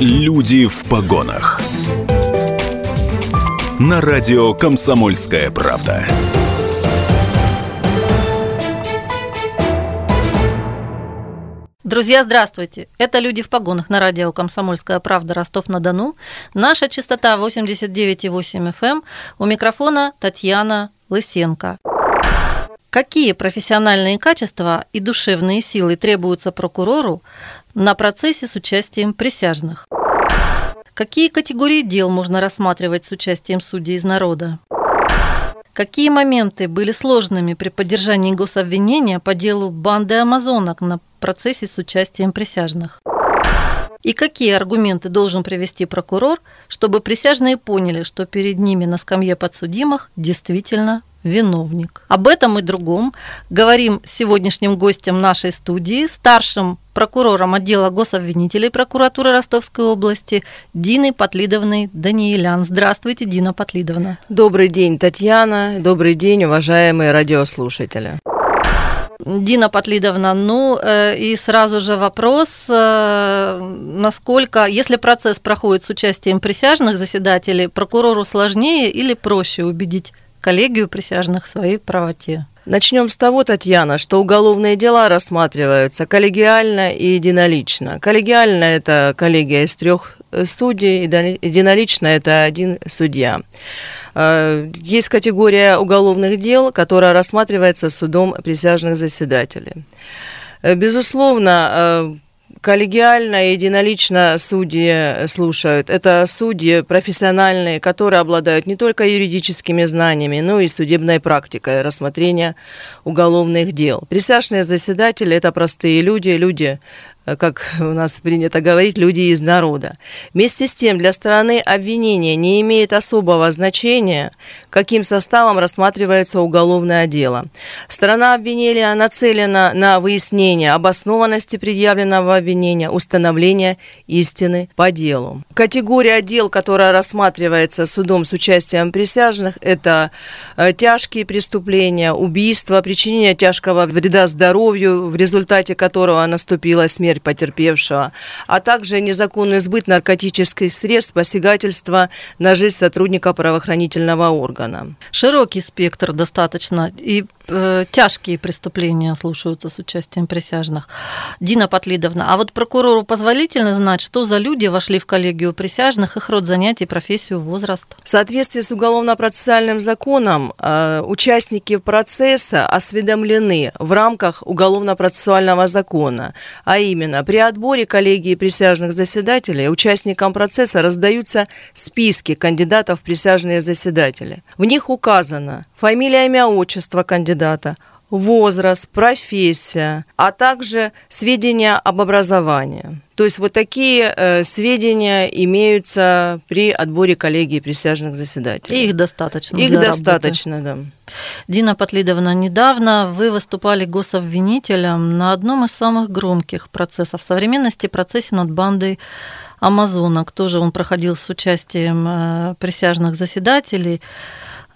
Люди в погонах. На радио Комсомольская правда. Друзья, здравствуйте! Это «Люди в погонах» на радио «Комсомольская правда» Ростов-на-Дону. Наша частота 89,8 FM. Эм. У микрофона Татьяна Лысенко. Какие профессиональные качества и душевные силы требуются прокурору на процессе с участием присяжных? Какие категории дел можно рассматривать с участием судей из народа? Какие моменты были сложными при поддержании гособвинения по делу банды амазонок на процессе с участием присяжных? И какие аргументы должен привести прокурор, чтобы присяжные поняли, что перед ними на скамье подсудимых действительно виновник. Об этом и другом говорим с сегодняшним гостем нашей студии, старшим прокурором отдела гособвинителей прокуратуры Ростовской области Диной Потлидовной Даниэлян. Здравствуйте, Дина Потлидовна. Добрый день, Татьяна. Добрый день, уважаемые радиослушатели. Дина Потлидовна, ну э, и сразу же вопрос, э, насколько, если процесс проходит с участием присяжных заседателей, прокурору сложнее или проще убедить коллегию присяжных в своей правоте. Начнем с того, Татьяна, что уголовные дела рассматриваются коллегиально и единолично. Коллегиально – это коллегия из трех э, судей, единолично – это один судья. Э, есть категория уголовных дел, которая рассматривается судом присяжных заседателей. Э, безусловно, коллегиально и единолично судьи слушают. Это судьи профессиональные, которые обладают не только юридическими знаниями, но и судебной практикой рассмотрения уголовных дел. Присяжные заседатели – это простые люди, люди как у нас принято говорить, люди из народа. Вместе с тем, для стороны обвинения не имеет особого значения, каким составом рассматривается уголовное дело. Сторона обвинения нацелена на выяснение обоснованности предъявленного обвинения, установление истины по делу. Категория дел, которая рассматривается судом с участием присяжных, это э, тяжкие преступления, убийства, причинение тяжкого вреда здоровью, в результате которого наступила смерть смерть потерпевшего, а также незаконный сбыт наркотических средств, посягательства на жизнь сотрудника правоохранительного органа. Широкий спектр достаточно и э, тяжкие преступления слушаются с участием присяжных. Дина Потлидовна, а вот прокурору позволительно знать, что за люди вошли в коллегию присяжных, их род занятий, профессию, возраст? В соответствии с уголовно-процессуальным законом э, участники процесса осведомлены в рамках уголовно-процессуального закона, а именно при отборе коллегии присяжных заседателей участникам процесса раздаются списки кандидатов в присяжные заседатели. В них указано фамилия, имя, отчество кандидата, кандидата, возраст, профессия, а также сведения об образовании. То есть вот такие э, сведения имеются при отборе коллегии присяжных заседателей. Их достаточно. Их достаточно, работы. да. Дина Потлидовна, недавно вы выступали гособвинителем на одном из самых громких процессов современности, процессе над бандой Амазонок. Тоже он проходил с участием э, присяжных заседателей.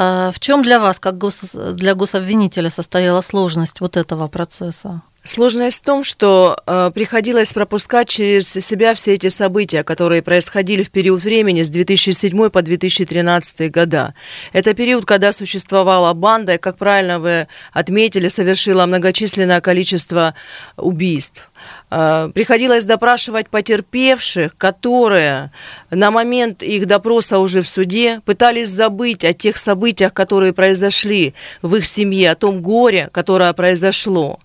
А в чем для вас, как гос, для гособвинителя, состояла сложность вот этого процесса? Сложность в том, что э, приходилось пропускать через себя все эти события, которые происходили в период времени с 2007 по 2013 года. Это период, когда существовала банда, и, как правильно вы отметили, совершила многочисленное количество убийств. Э, приходилось допрашивать потерпевших, которые на момент их допроса уже в суде пытались забыть о тех событиях, которые произошли в их семье, о том горе, которое произошло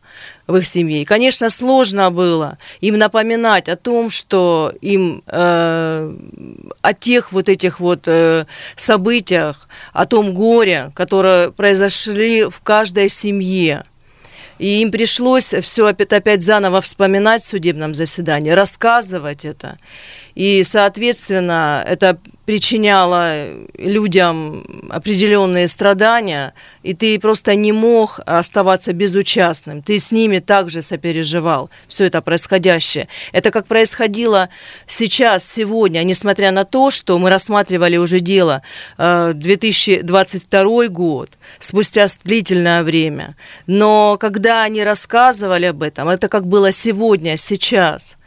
в их семье. И, конечно, сложно было им напоминать о том, что им э, о тех вот этих вот э, событиях, о том горе, которое произошли в каждой семье. И им пришлось все опять, опять заново вспоминать в судебном заседании, рассказывать это. И, соответственно, это причиняло людям определенные страдания, и ты просто не мог оставаться безучастным. Ты с ними также сопереживал все это происходящее. Это как происходило сейчас, сегодня, несмотря на то, что мы рассматривали уже дело 2022 э, год, спустя длительное время. Но когда они рассказывали об этом, это как было сегодня, сейчас –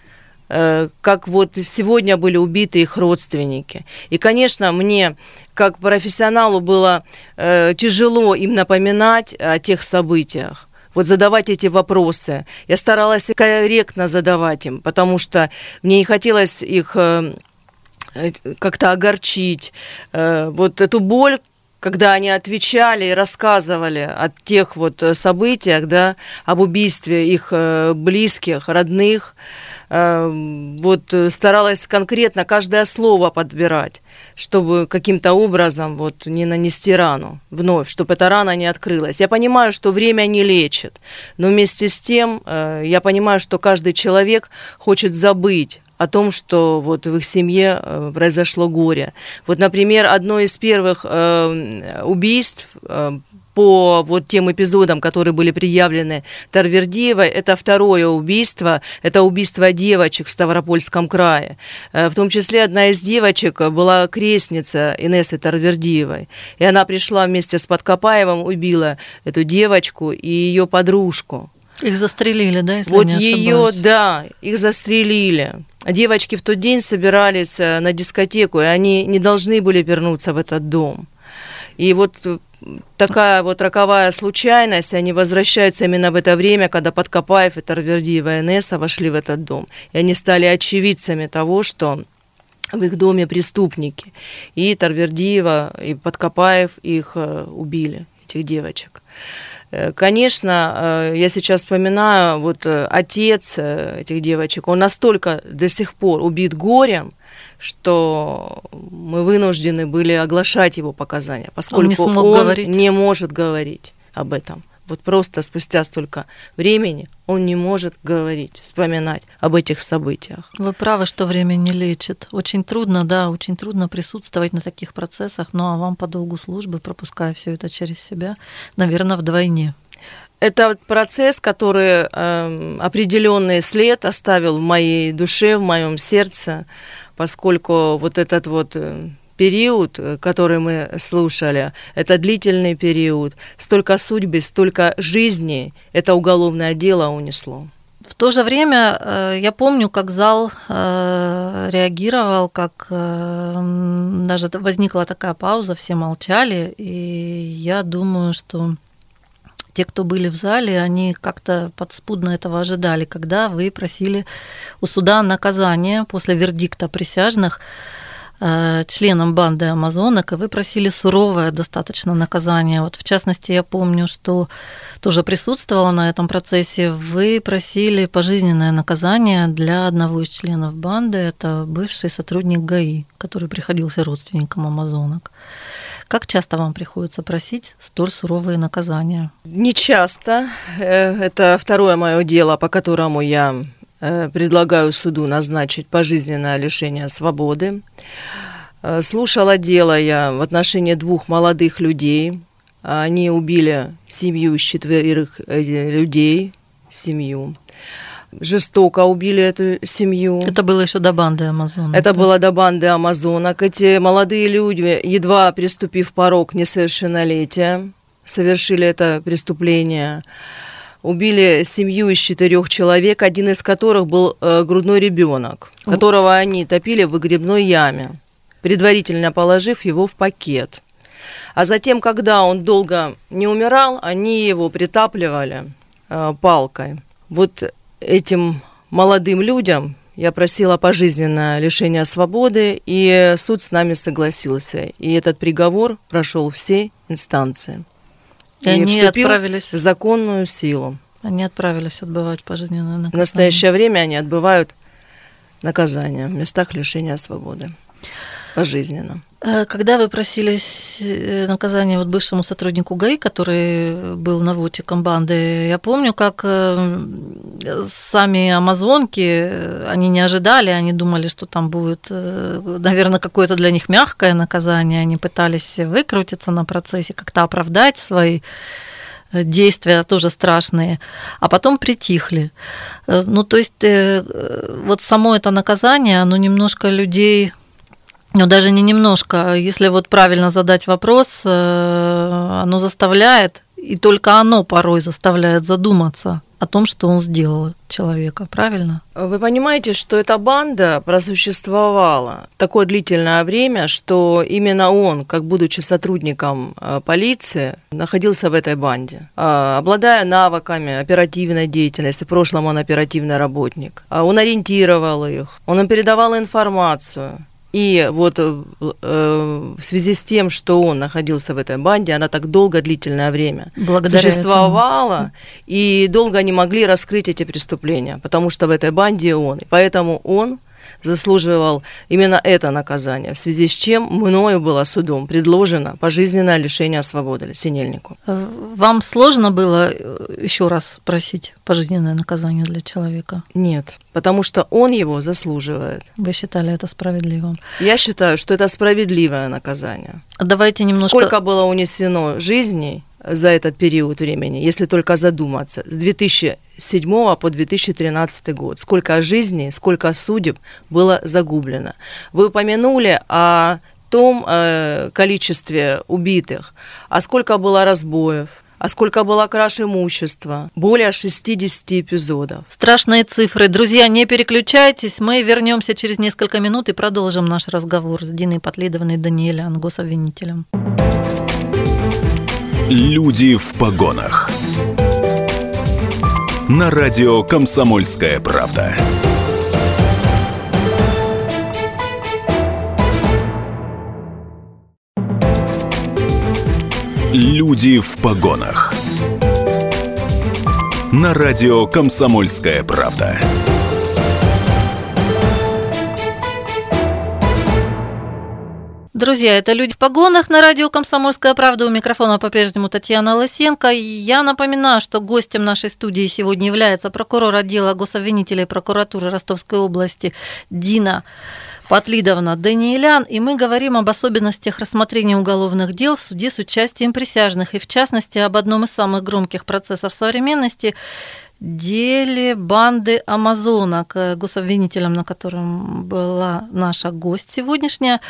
как вот сегодня были убиты их родственники. И, конечно, мне как профессионалу было э, тяжело им напоминать о тех событиях вот задавать эти вопросы. Я старалась корректно задавать им, потому что мне не хотелось их э, э, как-то огорчить. Э, вот эту боль, когда они отвечали и рассказывали о тех вот событиях, да, об убийстве их близких, родных, вот старалась конкретно каждое слово подбирать чтобы каким-то образом вот не нанести рану вновь, чтобы эта рана не открылась. Я понимаю, что время не лечит, но вместе с тем э, я понимаю, что каждый человек хочет забыть о том, что вот в их семье э, произошло горе. Вот, например, одно из первых э, убийств э, по вот тем эпизодам, которые были предъявлены Тарвердиевой, это второе убийство, это убийство девочек в Ставропольском крае. Э, в том числе одна из девочек была крестница Инессы Тарвердиевой, и она пришла вместе с Подкопаевым, убила эту девочку и ее подружку. Их застрелили, да, если вот не ее, да, их застрелили. Девочки в тот день собирались э, на дискотеку, и они не должны были вернуться в этот дом. И вот такая вот роковая случайность, они возвращаются именно в это время, когда Подкопаев и Тарвердиева и Несса вошли в этот дом. И они стали очевидцами того, что в их доме преступники. И Тарвердиева, и Подкопаев их э, убили, этих девочек. Э, конечно, э, я сейчас вспоминаю, вот отец этих девочек, он настолько до сих пор убит горем, что мы вынуждены были оглашать его показания, поскольку он, не, смог он говорить. не может говорить об этом. Вот просто спустя столько времени он не может говорить, вспоминать об этих событиях. Вы правы, что время не лечит. Очень трудно, да, очень трудно присутствовать на таких процессах, ну а вам по долгу службы, пропуская все это через себя, наверное, вдвойне. Это процесс, который э, определенный след оставил в моей душе, в моем сердце поскольку вот этот вот э, период, э, который мы слушали, это длительный период, столько судьбы, столько жизней это уголовное дело унесло. В то же время э, я помню, как зал реагировал, как даже возникла такая пауза, все молчали, и я думаю, что те, кто были в зале, они как-то подспудно этого ожидали, когда вы просили у суда наказания после вердикта присяжных э, членам банды амазонок, и вы просили суровое достаточно наказание. Вот в частности, я помню, что тоже присутствовала на этом процессе, вы просили пожизненное наказание для одного из членов банды, это бывший сотрудник ГАИ, который приходился родственником амазонок. Как часто вам приходится просить столь суровые наказания? Не часто. Э, это второе мое дело, по которому я предлагаю суду назначить пожизненное лишение свободы. Э, слушала дело я в отношении двух молодых людей. Они убили семью из четверых людей, семью жестоко убили эту семью. Это было еще до банды Амазонок. Это да? было до банды Амазонок. Эти молодые люди, едва приступив порог несовершеннолетия, совершили это преступление. Убили семью из четырех человек, один из которых был э, грудной ребенок, которого они топили в выгребной яме, предварительно положив его в пакет. А затем, когда он долго не умирал, они его притапливали э, палкой. Вот этим молодым людям я просила пожизненное лишение свободы, и суд с нами согласился. И этот приговор прошел все инстанции. И, и они отправились... в законную силу. Они отправились отбывать пожизненное наказание. В настоящее время они отбывают наказание в местах лишения свободы пожизненно. Э, когда вы просили э, наказание вот бывшему сотруднику ГАИ, который был наводчиком банды, я помню, как э, сами амазонки, они не ожидали, они думали, что там будет, наверное, какое-то для них мягкое наказание, они пытались выкрутиться на процессе, как-то оправдать свои действия тоже страшные, а потом притихли. Ну, то есть вот само это наказание, оно немножко людей ну, даже не немножко. Если вот правильно задать вопрос, э, оно заставляет и только оно порой заставляет задуматься о том, что он сделал человека, правильно? Вы понимаете, что эта банда просуществовала такое длительное время, что именно он, как будучи сотрудником э, полиции, находился в этой банде. А, обладая навыками оперативной деятельности, в прошлом он оперативный работник, он ориентировал их, он им передавал информацию. И вот э, э, в связи с тем, что он находился в этой банде, она так долго, длительное время Благодаря существовала, этому. и долго не могли раскрыть эти преступления, потому что в этой банде он. Поэтому он заслуживал именно это наказание, в связи с чем мною было судом предложено пожизненное лишение свободы Синельнику. Э, вам сложно было э, еще раз просить пожизненное наказание для человека? Нет, потому что он его заслуживает. Вы считали это справедливым? Я считаю, что это справедливое наказание. Давайте немножко... Сколько было унесено жизней за этот период времени, если только задуматься, с 2007 по 2013 год, сколько жизней, сколько судеб было загублено. Вы упомянули о том э, количестве убитых, а сколько было разбоев, а сколько было краж имущества? Более 60 эпизодов. Страшные цифры. Друзья, не переключайтесь. Мы вернемся через несколько минут и продолжим наш разговор с Диной Потлидовной Даниэлем, гособвинителем. Люди в погонах. На радио Комсомольская правда. Люди в погонах. На радио Комсомольская правда. Друзья, это «Люди в погонах» на радио «Комсомольская правда». У микрофона по-прежнему Татьяна Лысенко. Я напоминаю, что гостем нашей студии сегодня является прокурор отдела гособвинителей прокуратуры Ростовской области Дина Патлидовна Даниэлян, и мы говорим об особенностях рассмотрения уголовных дел в суде с участием присяжных, и в частности об одном из самых громких процессов современности – деле банды амазонок, гособвинителем, на котором была наша гость сегодняшняя,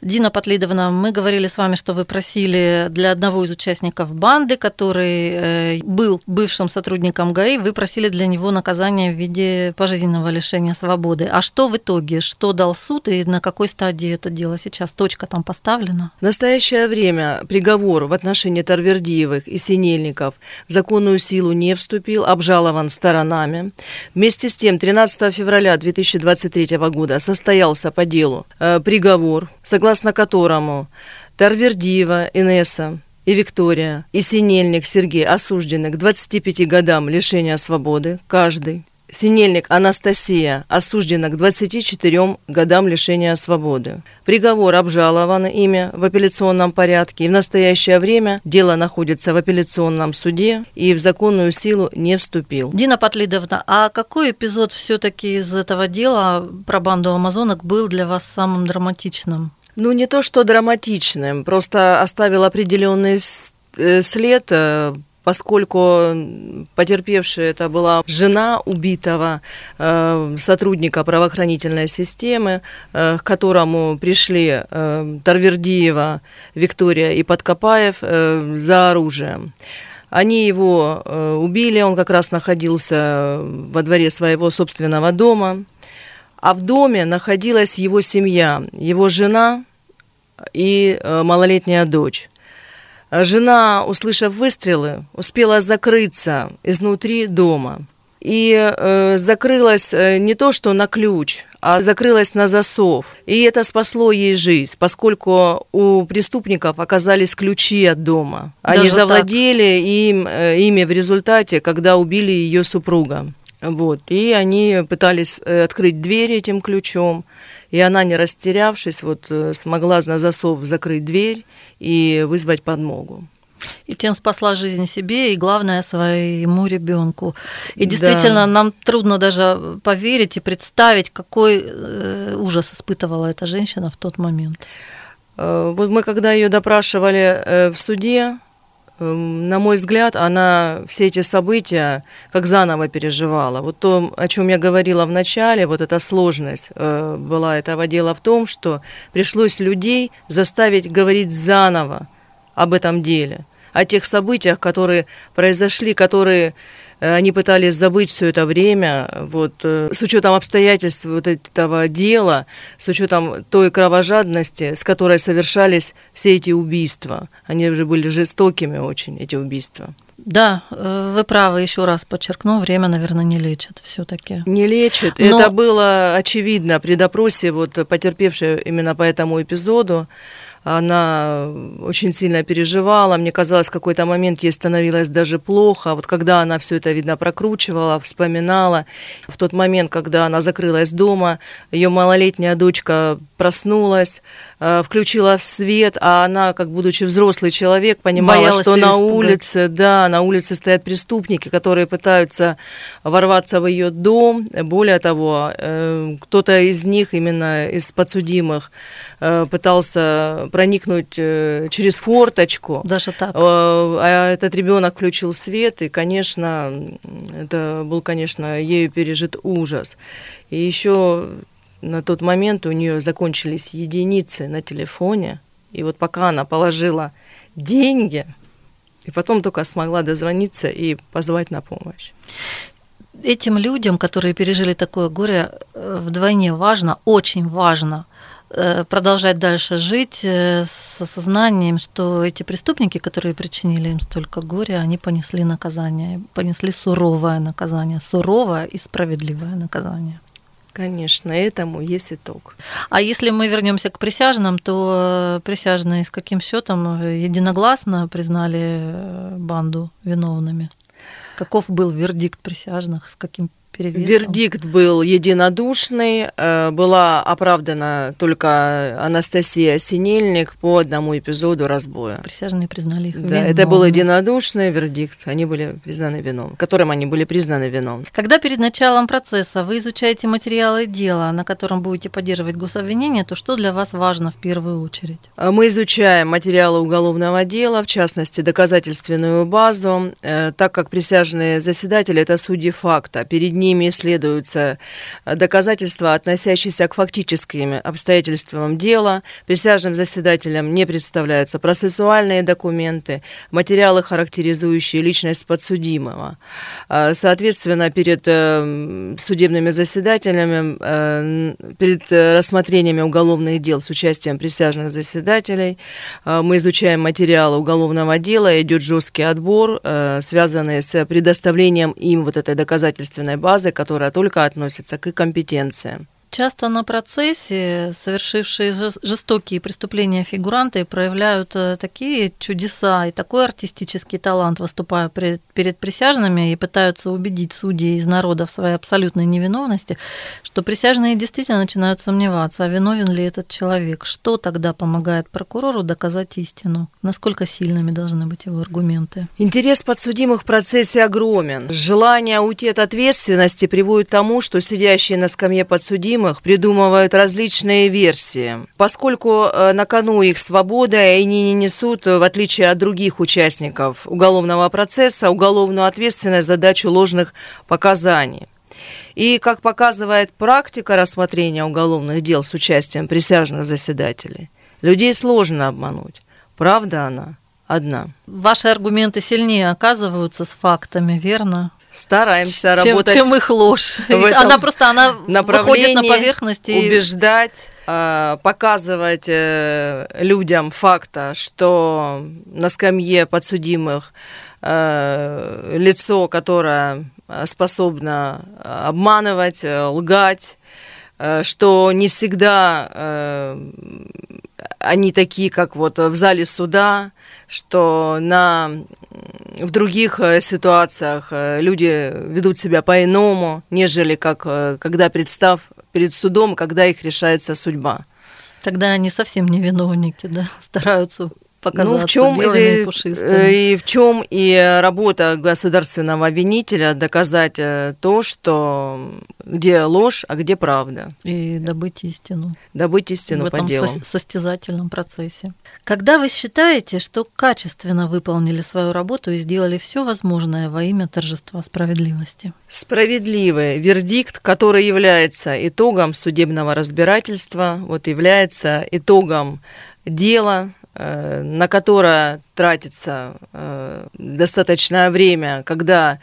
Дина Потлидовна, мы говорили с вами, что вы просили для одного из участников банды, который э, был бывшим сотрудником ГАИ, вы просили для него наказание в виде пожизненного лишения свободы. А что в итоге? Что дал суд и на какой стадии это дело сейчас? Точка там поставлена? В настоящее время приговор в отношении Тарвердиевых и Синельников в законную силу не вступил, обжалован обжалован сторонами. Вместе с тем, 13 февраля 2023 года состоялся по делу э, приговор, согласно которому Тарвердиева Инесса и Виктория и Синельник Сергей осуждены к 25 годам лишения свободы каждый. Синельник Анастасия осуждена к 24 годам лишения свободы. Приговор обжалован ими в апелляционном порядке, и в настоящее время дело находится в апелляционном суде и в законную силу не вступил. Дина Патлидовна, а какой эпизод все-таки из этого дела про банду амазонок был для вас самым драматичным? Ну, не то, что драматичным, просто оставил определенный э, след э, поскольку потерпевшая это была жена убитого э, сотрудника правоохранительной системы, э, к которому пришли э, Тарвердиева Виктория и Подкопаев э, за оружием. Они его э, убили, он как раз находился во дворе своего собственного дома, а в доме находилась его семья, его жена и э, малолетняя дочь. Жена, услышав выстрелы, успела закрыться изнутри дома. И э, закрылась э, не то, что на ключ, а закрылась на засов. И это спасло ей жизнь, поскольку у преступников оказались ключи от дома. Они Даже завладели им, э, ими в результате, когда убили ее супруга. Вот. И они пытались э, открыть дверь этим ключом. И она, не растерявшись, вот, э, смогла на засов закрыть дверь и вызвать подмогу. И тем спасла жизнь себе и, главное, своему ребенку. И действительно, да. нам трудно даже поверить и представить, какой э, ужас испытывала эта женщина в тот момент. Вот мы, когда ее допрашивали в суде, на мой взгляд, она все эти события как заново переживала. Вот то, о чем я говорила в начале, вот эта сложность э, была этого дела в том, что пришлось людей заставить говорить заново об этом деле. о тех событиях, которые произошли, которые они пытались забыть все это время, вот, э, с учетом обстоятельств вот этого дела, с учетом той кровожадности, с которой совершались все эти убийства. Они уже были жестокими очень, эти убийства. Да, э, вы правы, еще раз подчеркну, время, наверное, не лечит все-таки. Не лечит. Но... Это было очевидно при допросе, вот потерпевшей именно по этому эпизоду она очень сильно переживала. Мне казалось, в какой-то момент ей становилось даже плохо. Вот когда она все это, видно, прокручивала, вспоминала, в тот момент, когда она закрылась дома, ее малолетняя дочка проснулась, включила в свет, а она, как будучи взрослый человек, понимала, Боялась что на испугать. улице, да, на улице стоят преступники, которые пытаются ворваться в ее дом. Более того, э, кто-то из них, именно из подсудимых, э, пытался проникнуть через форточку. Даже так. А этот ребенок включил свет, и, конечно, это был, конечно, ею пережит ужас. И еще на тот момент у нее закончились единицы на телефоне, и вот пока она положила деньги, и потом только смогла дозвониться и позвать на помощь. Этим людям, которые пережили такое горе, э, вдвойне важно, очень важно э, продолжать дальше жить э, с осознанием, что эти преступники, которые причинили им столько горя, они понесли наказание, понесли суровое наказание, суровое и справедливое наказание. Конечно, этому есть итог. А если мы вернемся к присяжным, то присяжные с каким счетом единогласно признали э, банду виновными? Каков был вердикт присяжных, с каким перевесом? Вердикт был единодушный. Э, была оправдана только Анастасия Синельник по одному эпизоду разбоя. Присяжные признали их Да, это был единодушный вердикт. Они были признаны виновными, которым они были признаны виновными. Когда перед началом процесса вы изучаете материалы дела, на котором будете поддерживать гособвинение, то что для вас важно в первую очередь? Э, мы изучаем материалы уголовного дела, в частности, доказательственную базу, э, так как присяжные заседатели – это судьи факта. Перед ними исследуются э, доказательства, относящиеся к фактическим обстоятельствам дела. Присяжным заседателям не представляются процессуальные документы, материалы, характеризующие личность подсудимого. Э, соответственно, перед э, судебными заседателями, перед рассмотрениями уголовных дел с участием присяжных заседателей, мы изучаем материалы уголовного дела, идет жесткий отбор, связанный с предоставлением им вот этой доказательственной базы, базы, которая только относится к компетенциям. Часто на процессе совершившие жестокие преступления фигуранты проявляют э, такие чудеса и такой артистический талант, выступая пред, перед присяжными и пытаются убедить судей из народа в своей абсолютной невиновности, что присяжные действительно начинают сомневаться, а виновен ли этот человек. Что тогда помогает прокурору доказать истину? Насколько сильными должны быть его аргументы? Интерес подсудимых в процессе огромен. Желание уйти от ответственности приводит к тому, что сидящие на скамье подсудимых подсудимых придумывают различные версии. Поскольку э, на кону их свобода, и они не несут, в отличие от других участников уголовного процесса, уголовную ответственность за дачу ложных показаний. И, как показывает практика рассмотрения уголовных дел с участием присяжных заседателей, людей сложно обмануть. Правда она одна. Ваши аргументы сильнее оказываются с фактами, верно? Стараемся чем, работать. Чем их ложь. она просто она выходит на поверхность. И... Убеждать, а, показывать э, людям факта, что на скамье подсудимых э, лицо, которое способно обманывать, э, лгать, что не всегда они такие, как вот в зале суда, что на в других э, ситуациях э, люди ведут себя по-иному, нежели как э, когда представ перед судом, когда их решается судьба. Тогда они совсем не виновники, да, стараются показаться ну, в чем и, и в чем и работа государственного обвинителя доказать то, что где ложь, а где правда. И добыть истину. Добыть истину в этом по делу. состязательном процессе. Когда вы считаете, что качественно выполнили свою работу и сделали все возможное во имя торжества справедливости? Справедливый вердикт, который является итогом судебного разбирательства, вот является итогом дела, э, на которое тратится достаточное время, когда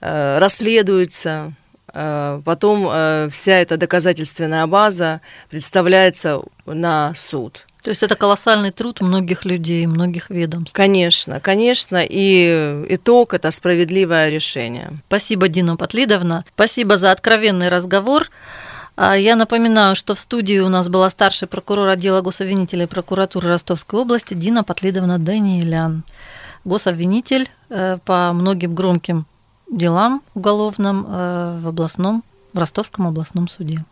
расследуется, потом вся эта доказательственная база представляется на суд. То есть это колоссальный труд многих людей, многих ведомств. Конечно, конечно. И итог – это справедливое решение. Спасибо, Дина Потлидовна. Спасибо за откровенный разговор. А я напоминаю, что в студии у нас была старший прокурор отдела гособвинителей прокуратуры Ростовской области Дина Потлидовна Даниэлян. Гособвинитель э, по многим громким делам уголовным э, в областном, в Ростовском областном суде.